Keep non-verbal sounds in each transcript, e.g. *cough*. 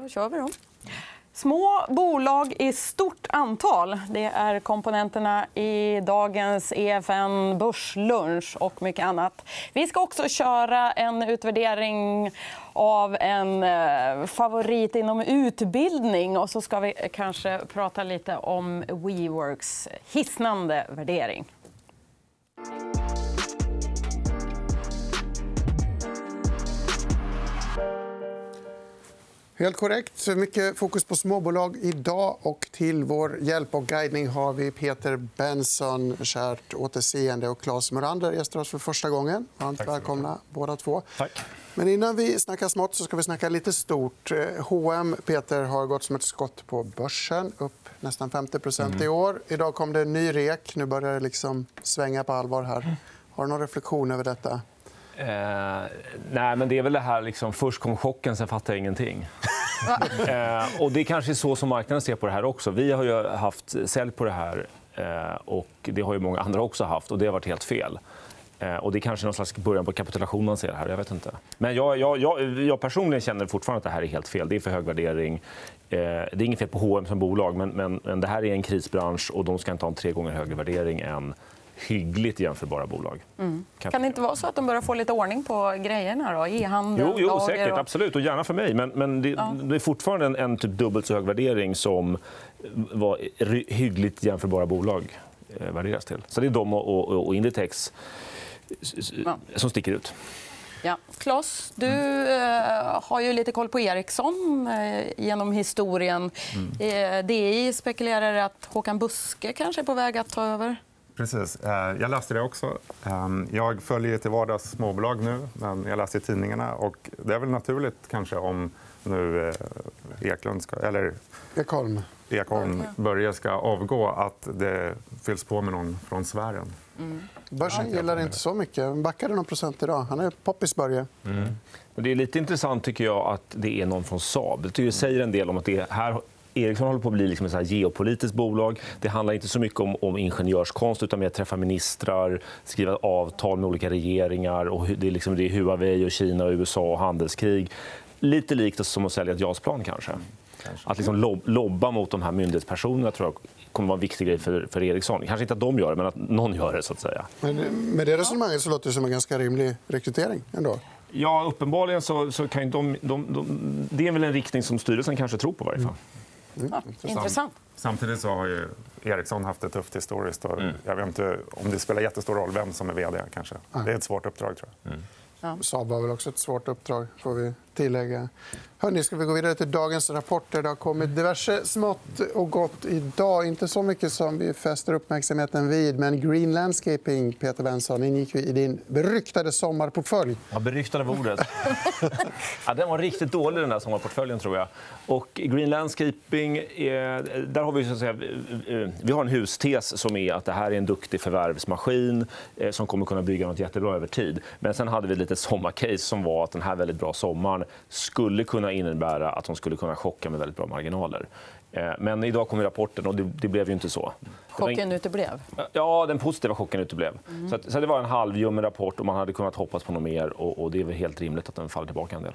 Då kör vi. Då. Små bolag i stort antal. Det är komponenterna i dagens EFN Börslunch och mycket annat. Vi ska också köra en utvärdering av en eh, favorit inom utbildning. Och så ska vi kanske prata lite om WeWorks hisnande värdering. Helt korrekt. Mycket fokus på småbolag idag. Och till vår hjälp och guidning har vi Peter Benson, kärt återseende och Claes Morander gästar oss för första gången. Varmt välkomna båda två. Tack. Men innan vi snackar smått så ska vi snacka lite stort. H&M, Peter, har gått som ett skott på börsen. Upp nästan 50% i år. Idag kom det en ny rek. Nu börjar det liksom svänga på allvar. här. Har du någon reflektion över detta? Eh, nej, men det är väl det här... Liksom, först kom chocken, sen fattade jag ingenting. *laughs* eh, och det är kanske så som marknaden ser på det här också. Vi har ju haft sälj på det här. Eh, och Det har ju många andra också haft. och Det har varit helt fel. Eh, och det är kanske någon slags början på kapitulation man ser här. Jag vet inte. Men jag, jag, jag, jag personligen känner fortfarande att det här är helt fel. Det är för hög värdering. Eh, det är inget fel på H&M som bolag, men, men, men det här är en krisbransch och de ska inte ha en tre gånger högre värdering än hyggligt jämförbara bolag. Mm. Kan det inte vara så att de börjar få lite ordning på grejerna? E-handel, jo, jo, säkert. Absolut. Och gärna för mig. Men, men det, ja. det, är fortfarande en, en typ dubbelt så hög värdering som var hyggligt jämförbara bolag eh, värderas till. Så det är de och, och, och Inditex som sticker ut. Ja. Klas, du eh, har ju lite koll på Ericsson eh, genom historien. Mm. Eh, DI spekulerar att Håkan Buske kanske är på väg att ta över. Precis. Eh, jag läste det också. Ehm, jag följer till vardags småbolag nu, men jag läser i tidningarna. Och det är väl naturligt kanske om nu eh, Eklund ska, eller Ekholm. Ekholm Börje ska avgå att det fylls på med någon från sfären. Mm. Börsen gillar det inte så mycket. Han backade någon procent idag. Han är poppis, Börje. Mm. Det är lite intressant tycker jag att det är någon från Saab. Det säger en del om att det här Ericsson håller på att bli liksom ett geopolitiskt bolag. Det handlar inte så mycket om, om ingenjörskonst utan mer att träffa ministrar, skriva avtal med olika regeringar. Och det, är liksom, det är Huawei, och Kina, och USA och handelskrig. Lite likt som att sälja ett JAS-plan. Kanske. Kanske. Att liksom lob lobba mot de här myndighetspersonerna tror jag kommer att vara en viktig grej för, för Ericsson. Kanske inte att de gör det, men att någon gör det. så att säga. Men med det resonemanget så låter det som en ganska rimlig rekrytering. Ändå. Ja, uppenbarligen så, så kan de, de, de, Det är väl en riktning som styrelsen kanske tror på. Varje fall. Ja, intressant. Samtidigt så har ju Ericsson haft det tufft historiskt. Och mm. Jag vet inte om det spelar jättestor roll vem som är vd. Kanske. Det är ett svårt uppdrag. tror jag. Mm. Ja. Saab har väl också ett svårt uppdrag. får vi tillägga. Hörrni, ska vi gå vidare till dagens rapporter. Det har kommit diverse smått och gott idag. Inte så mycket som vi fäster uppmärksamheten vid. Men Green Landscaping, Peter Benson, ingick i din beryktade sommarportfölj. Ja, beryktade var ordet. *laughs* ja, den var riktigt dålig, den där sommarportföljen. tror jag. Och Green Landscaping... Är... där har vi, så att säga, vi har en hustes som är att det här är en duktig förvärvsmaskin eh, som kommer kunna bygga nåt jättebra över tid. Men sen hade vi lite sommarcase som var att den här väldigt bra sommaren skulle kunna innebära att de skulle kunna chocka med väldigt bra marginaler. Eh, men idag kom rapporten och det, blev ju inte så. Chocken uteblev? Ja, den positiva chocken uteblev. Mm. Så, så det var en halvljummen rapport och man hade kunnat hoppas på något mer. Och, och det är väl helt rimligt att den faller tillbaka en del.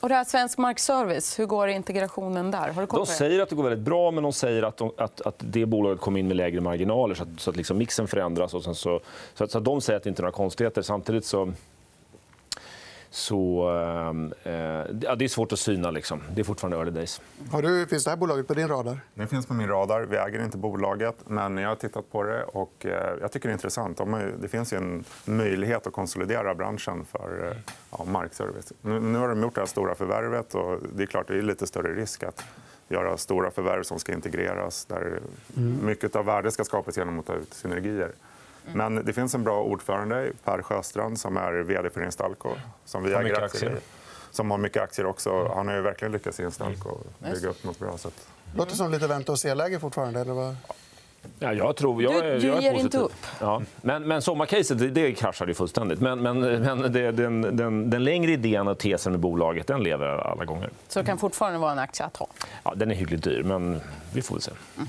Och det här Svensk Markservice, hur går integrationen där? Har du de säger att det går väldigt bra, men de säger att, de, att, att det bolaget kom in med lägre marginaler så att, så att liksom mixen förändras. Och så, så, att, så att de säger att det inte är några konstigheter. Samtidigt så så ehm, eh, ja, det är svårt att syna. Liksom. Det är fortfarande early days. Har du, finns det här bolaget på din radar? Det finns på min radar. Vi äger inte bolaget, men jag har tittat på det. och eh, Jag tycker det är intressant. Det finns en möjlighet att konsolidera branschen för eh, ja, markservice. Nu, nu har de gjort det här stora förvärvet. och Det är klart det är lite större risk att göra stora förvärv som ska integreras där mm. mycket av värdet ska skapas genom att ta ut synergier. Men det finns en bra ordförande, Per Sjöstrand, som är vd för Instalco. Som vi äger aktier Som har mycket aktier också. Han har ju verkligen lyckats i Instalco bygga upp något bra. Sätt. låter som lite vänta och se-läge fortfarande. Eller vad? Ja, jag tror, jag, du, du jag ger inte upp. Ja. Men, men sommarcaset det, det kraschade fullständigt. Men, men, men det, den, den, den längre idén och tesen med bolaget den lever alla gånger. Så det kan fortfarande vara en aktie att ha? Ja, den är hyggligt dyr, men vi får väl se. Mm.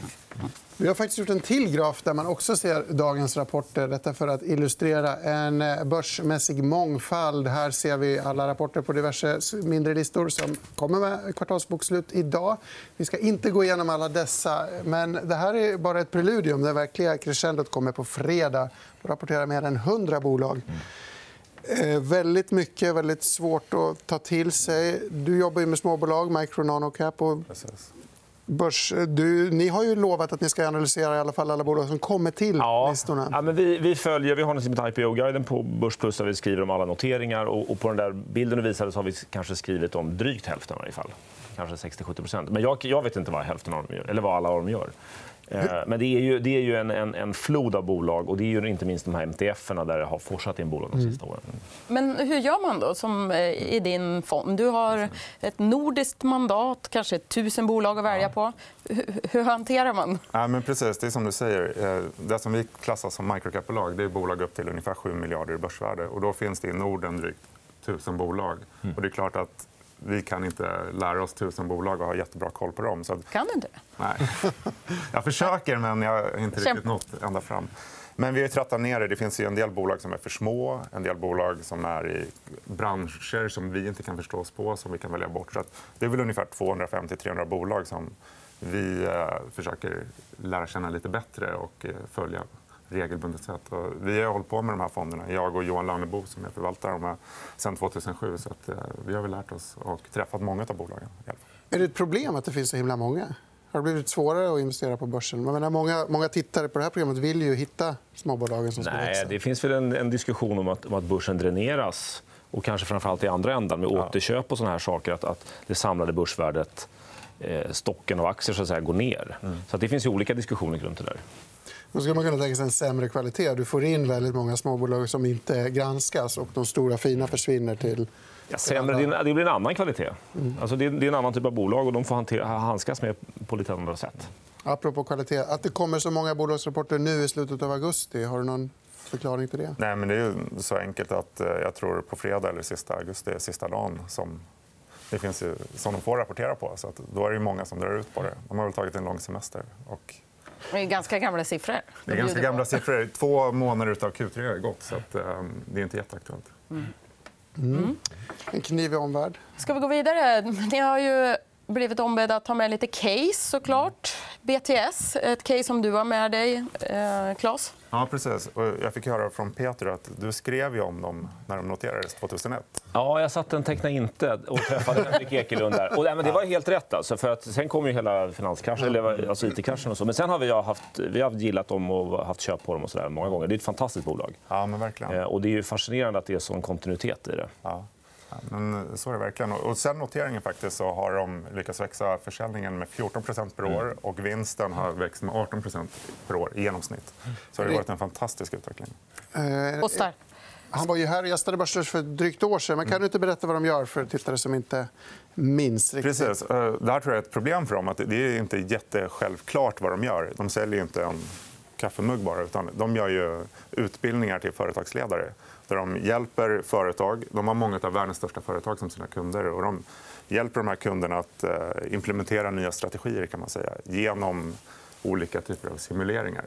Vi har faktiskt gjort en till graf där man också ser dagens rapporter. Detta för att illustrera en eh, börsmässig mångfald. Här ser vi alla rapporter på diverse mindre listor som kommer med kvartalsbokslut idag. Vi ska inte gå igenom alla dessa. men Det här är bara ett preludium. Det verkliga crescendot kommer på fredag. Då rapporterar mer än 100 bolag. Eh, väldigt mycket, väldigt svårt att ta till sig. Du jobbar ju med småbolag, micro nanocap. Och börs... du, ni har ju lovat att ni ska analysera i alla fall alla bolag som kommer till Ja. listorna. Ja, men vi, vi, följer, vi har något som heter IPO-guiden på Börsplus där vi skriver om alla noteringar. Och, och på den där bilden du visade så har vi kanske skrivit om drygt hälften i varje fall. Kanske 60-70% Men jag, jag vet inte vad, hälften av dem gör, eller vad alla av dem gör. Eh, Men det är ju, det är ju en, en, en flod av bolag. och Det är ju inte minst de här MTF-erna där det har fortsatt in bolag de sista åren. Men hur gör man då som eh, i din fond? Du har ett nordiskt mandat, kanske tusen bolag att välja på. Hur, hur hanterar man? Ja, men precis, det är som du säger. Eh, Det som vi klassar som microcap-bolag det är bolag upp till ungefär 7 miljarder i börsvärde. Och då finns det i Norden drygt 1000 bolag. Och det är klart att vi kan inte lära oss 1000 bolag och ha jättebra koll på dem. Så Kan du inte nej. *laughs* Jag försöker, men jag har inte riktigt nått ända fram. Men vi har tröttat ner det. Det finns en del bolag som är för små, en del bolag som är i branscher som vi inte kan förstå oss på, som vi kan välja bort. Så det är väl ungefär 250-300 bolag som vi eh, försöker lära känna lite bättre och eh, följa regelbundet sätt. Och vi har hållit på med de här fonderna, jag och Johan Lannebo som är förvaltare de här sedan 2007. Så att, eh, vi har väl lärt oss och träffat många av bolagen. Är det ett problem att det finns så himla många? Har det blivit svårare att investera på börsen? Jag menar, många, många tittare på det här programmet vill ju hitta småbolagen som ska Nej, växa. det finns väl en, en diskussion om att, om att börsen dräneras. Och kanske framförallt i andra änden med återköp och såna här saker. Att, att det samlade börsvärdet, eh, stocken av aktier, så att säga, går ner. Så att det finns ju olika diskussioner runt det där. Då skulle man kunna tänka sig en sämre kvalitet. Du får in väldigt många småbolag som inte granskas och de stora fina försvinner till... Ja, sämre, det, blir en annan kvalitet. Alltså det, är, en annan typ av bolag och de får hantera, handskas med på lite andra sätt. Apropå kvalitet, att det kommer så många bolagsrapporter nu i slutet av augusti, har du någon förklaring till det? Nej, men det är så enkelt att eh, jag tror på fredag eller sista augusti är sista dagen som, det finns ju, som de får rapportera på. Så att då är det många som drar ut på det. De har väl tagit en lång semester. Och Det är ganska gamla siffror. det är ganska gamla siffror. Två månader av Q3 har gått, så att, eh, det är inte jätteaktuellt. En knivig omvärld. Ska vi gå vidare? Ni har ju blivit ombedda att ta med lite case, såklart. BTS, ett case som du har med dig, eh, Claes. Ja, precis. Och jag fick höra från Peter att du skrev ju om dem när de noterades 2001. Ja, jag satt en teckna inte och träffade Henrik Ekelund där. Och, nej, men det var helt rätt. Alltså, för att sen kom ju hela finanskraschen, eller alltså IT-kraschen och så. Men sen har vi haft, vi har gillat dem och haft köp på dem och så där många gånger. Det är ett fantastiskt bolag. Ja, men verkligen. Eh, Och det är ju fascinerande att det är sån kontinuitet i det. Ja. Men så är det verkligen. Och sen noteringen faktiskt så har de lyckats växa försäljningen med 14% per år och vinsten har växt med 18% per år i genomsnitt. Så det har varit en fantastisk utveckling. Eh, Kostar. Han var ju här och gästade Börsluns för drygt år sedan. Men kan du inte berätta vad de gör för tittare som inte minns riktigt? Precis. Eh, Det här tror jag är ett problem för dem. Att det är inte jättesjälvklart vad de gör. De säljer ju inte en kaffemugg bara. Utan de gör ju utbildningar till företagsledare. Där de hjälper företag. De har många av världens största företag som sina kunder. Och de hjälper de här kunderna att eh, implementera nya strategier kan man säga, genom olika typer av simuleringar.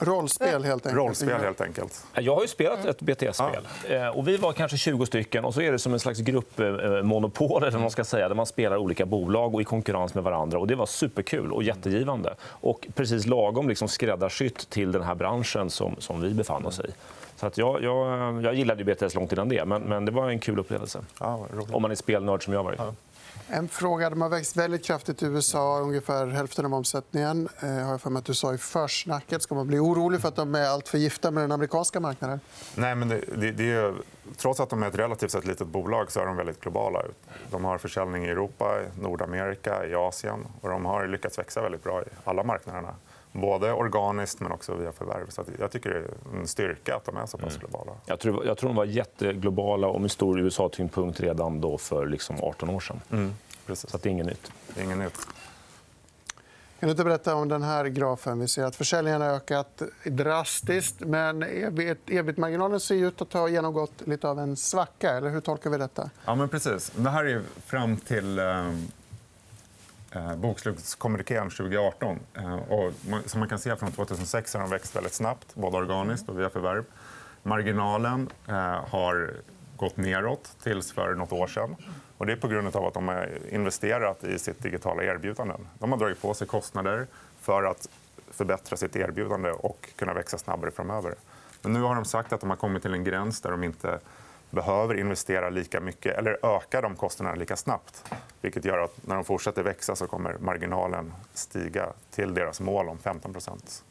Rollspel, helt enkelt. Rollspel, helt enkelt. Jag har ju spelat ett BTS-spel. Eh, Och vi var kanske 20 stycken. och så är Det som en slags gruppmonopol eller vad man ska säga, där man spelar olika bolag och i konkurrens med varandra. Och det var superkul och jättegivande. Och precis lagom liksom skräddarsytt till den här branschen som, som vi befann oss i. Så att jag, jag, jag gillade BTS långt innan det, men, men det var en kul upplevelse. Ja. Om man är spelnörd som jag varit. En fråga. De har växt väldigt kraftigt i USA, ungefär hälften av omsättningen. Eh, har jag för mig att du sa i försnacket. Ska man bli orolig för att de är alltför gifta med den amerikanska marknaden? Nej, men det, det, det är, trots att de är ett relativt sett litet bolag så är de väldigt globala. De har försäljning i Europa, Nordamerika, i Asien. Och de har lyckats växa väldigt bra i alla marknaderna. Både organiskt men också via förvärv. Så jag tycker det är en styrka att de är så pass globala. Jag tror, jag tror de var jätteglobala och med stor USA-tyngdpunkt redan då för liksom 18 år sedan. Precis. Så att det är inget nytt. Det är inget nytt. Kan du inte berätta om den här grafen? Vi ser att försäljningen har ökat drastiskt. Men ebit-marginalen ser ut att ha genomgått lite av en svacka. Eller hur tolkar vi detta? Ja, men precis. Det här är fram till eh, bokslutskommunikén 2018. Eh, och man, som man kan se från 2006 har de växt väldigt snabbt, både organiskt och via förvärv. Marginalen eh, har gått neråt tills för nåt år sedan. Och det är på grund av att de har investerat i sitt digitala erbjudanden. De har dragit på sig kostnader för att förbättra sitt erbjudande och kunna växa snabbare framöver. Men nu har de sagt att de har kommit till en gräns där de inte behöver investera lika mycket eller öka de kostnaderna lika snabbt. Vilket gör att när de fortsätter växa så kommer marginalen stiga till deras mål om 15%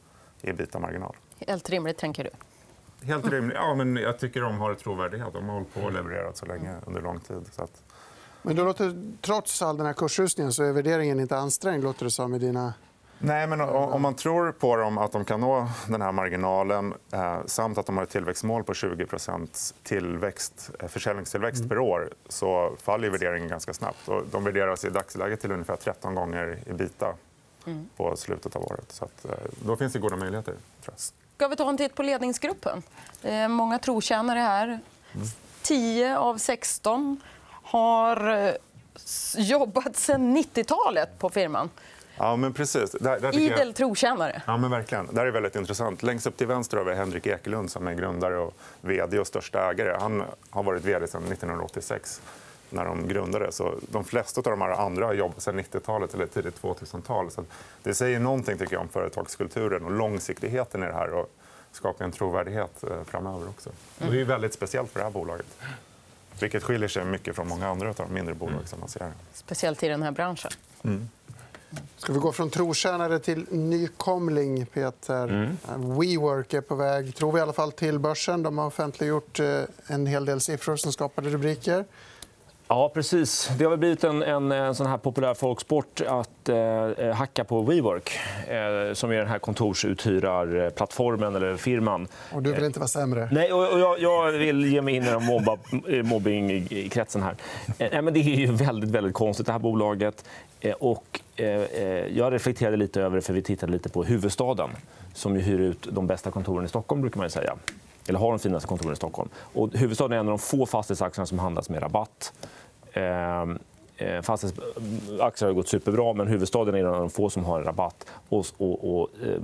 i ebitda-marginal. Helt rimligt, tänker du? Helt rimligt. Ja, men jag tycker de har trovärdighet. De har hållit på och levererat så länge under lång tid. Så att... Men då låter, trots all den här kursrusningen så är värderingen inte ansträngd, låter det som i dina Nej, men om man tror på dem att de kan nå den här marginalen eh, samt att de har ett tillväxtmål på 20 tillväxt, eh, försäljningstillväxt mm. per år så faller värderingen ganska snabbt. Och de värderas i dagsläget till ungefär 13 gånger ebita mm. på slutet av året. Så att, eh, då finns det goda möjligheter. Tror jag. Ska vi ta en titt på ledningsgruppen? Det är många trotjänare här. 10 av 16 har jobbat sen 90-talet på firman. Ja, men precis. Där, där Idel jag... trotjänare. Ja, men verkligen. Det är väldigt intressant. Längst upp till vänster har vi Henrik Ekelund som är grundare och vd och största ägare. Han har varit vd sedan 1986 när de grundades. Så de flesta av de här andra har jobbat sedan 90-talet eller tidigt 2000-tal. Så det säger någonting tycker jag, om företagskulturen och långsiktigheten i det här och skapar en trovärdighet eh, framöver. också. Och det är väldigt speciellt för det här bolaget. Vilket skiljer sig mycket från många andra av de mindre bolag som man ser. Speciellt i den här branschen. Mm. Ska vi gå från trotjänare till nykomling, Peter? Mm. WeWork är på väg, tror vi i alla fall, till börsen. De har offentliggjort eh, en hel del siffror som skapade rubriker. Ja, precis. Det har blivit en, en, en sån här populär folksport att eh, hacka på WeWork eh, som är den här kontorsuthyrarplattformen eller firman. Och du vill inte vara sämre? Nej, och jag, jag vill ge mig in i mobba, mobbingkretsen här. Eh, men det är ju väldigt, väldigt konstigt, det här bolaget. Eh, och, eh, eh, jag reflekterade lite över det, för vi tittade lite på huvudstaden som ju hyr ut de bästa kontoren i Stockholm. brukar man säga. Eller har de finaste kontoren i Stockholm. Och huvudstaden är en av de få fastighetsaktierna som handlas med rabatt. Ehm, eh, fastighetsaktier har gått superbra, men huvudstaden är en av de få som har en rabatt. Och, och, och, eh,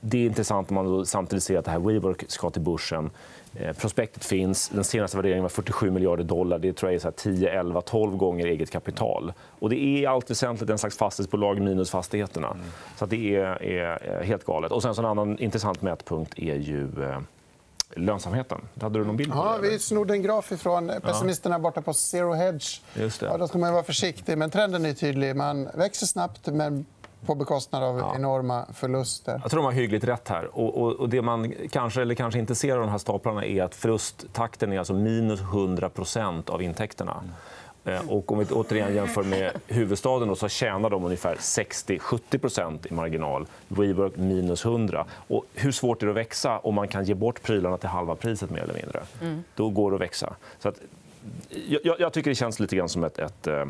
det är intressant om man samtidigt ser att det här WeWork ska till börsen. Eh, prospektet finns. Den senaste värderingen var 47 miljarder dollar. Det tror jag är 10, 11, 12 gånger eget kapital. Och det är i allt väsentligt en slags fastighetsbolag minus fastigheterna. Mm. Så det är, är, helt galet. Och sen så en annan intressant mätpunkt är ju eh, lönsamheten. Hade du någon bild på ja, det? Vi snodde en graf från pessimisterna borta på Zero Hedge. Just det. Ja, då ska man vara försiktig. Men trenden är tydlig. Man växer snabbt, men på bekostnad av ja. enorma förluster. Jag tror de har hyggligt rätt här. Och, och, och, det man kanske eller kanske inte ser av de här staplarna är att förlusttakten är alltså minus 100% av intäkterna. Eh, och om vi återigen jämför med huvudstaden då, så tjänar de ungefär 60-70% i marginal. WeWork minus 100. Och hur svårt är det att växa om man kan ge bort prylarna till halva priset? mer eller mindre? Mm. Då går det att växa. Så att, jag, jag, tycker det känns lite grann som ett, ett eh,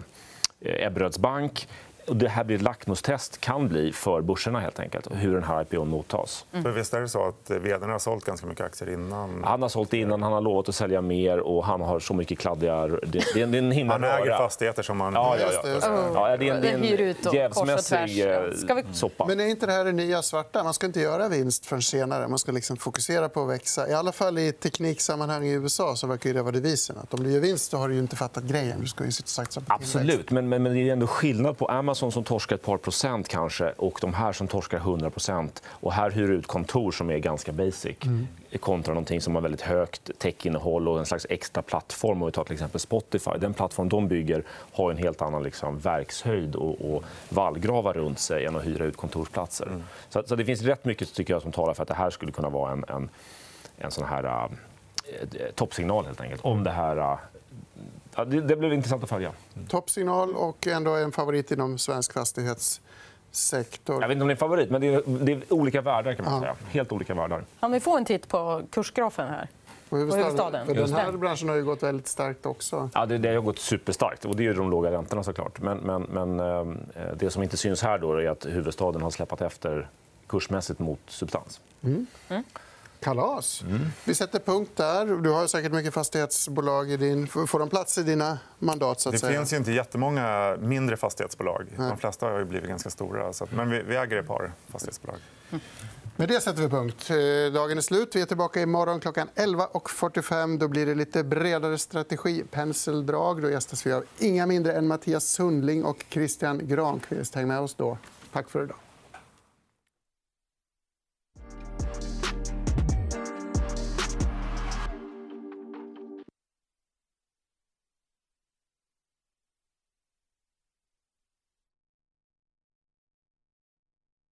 Ebberöds bank. Och det här blir ett lackmustest kan bli för börserna helt enkelt, hur den här IPO mottas. Mm. För visst är det så att vd har sålt ganska mycket aktier innan? Han har sålt innan, han har lovat att sälja mer och han har så mycket kladdiga... Det, det är en himla Han äger fastigheter som han... Ja, ja, ja. ja det är en, det är en jävsmässig vi... soppa. Men är inte det här det nya svarta? Man ska inte göra vinst förrän senare. Man ska liksom fokusera på att växa. I alla fall i tekniksammanhang i USA så verkar det vara devisen. Att om du gör vinst så har du inte fattat grejen. Du ska ju satsa på Absolut, men, men, men det är ändå skillnad på Amazon Amazon som torskar ett par procent kanske och de här som torskar 100 procent. Och här hyr ut kontor som är ganska basic mm. kontra någonting som har väldigt högt techinnehåll och en slags extra plattform. Om vi tar till exempel Spotify. Den plattform de bygger har en helt annan liksom, verkshöjd och, och vallgravar runt sig än att hyra ut kontorsplatser. Mm. Så, så, det finns rätt mycket tycker jag, som talar för att det här skulle kunna vara en, en, en sån här uh, toppsignal helt enkelt. Om det här uh, Ja, det, det blir intressant att följa. Toppsignal och ändå en favorit inom svensk fastighetssektor. Jag vet inte om det är en favorit, men det är, det är olika världar. kan man säga. Helt olika världar. Kan vi få en titt på kursgrafen här? På huvudstaden. För den här branschen har ju gått väldigt starkt också. Ja, det, det har gått superstarkt. Och det är de låga räntorna. såklart. Men, men, men eh, det som inte syns här då är att huvudstaden har släpat efter kursmässigt mot substans. Mm. Mm. Kalas. Vi sätter punkt där. Du har säkert mycket fastighetsbolag. I din... Får de plats i dina mandat? Så att Det säga? finns inte jättemånga mindre fastighetsbolag. De flesta har ju blivit ganska stora. Så att... Men vi, vi äger ett par fastighetsbolag. Med det sätter vi punkt. Eh, Dagen är slut. Vi är tillbaka imorgon klockan 11.45. Då blir det lite bredare strategi. Penseldrag. Då gästas vi av inga mindre än Mattias Sundling och Christian Granqvist. Häng med oss då. Tack för idag.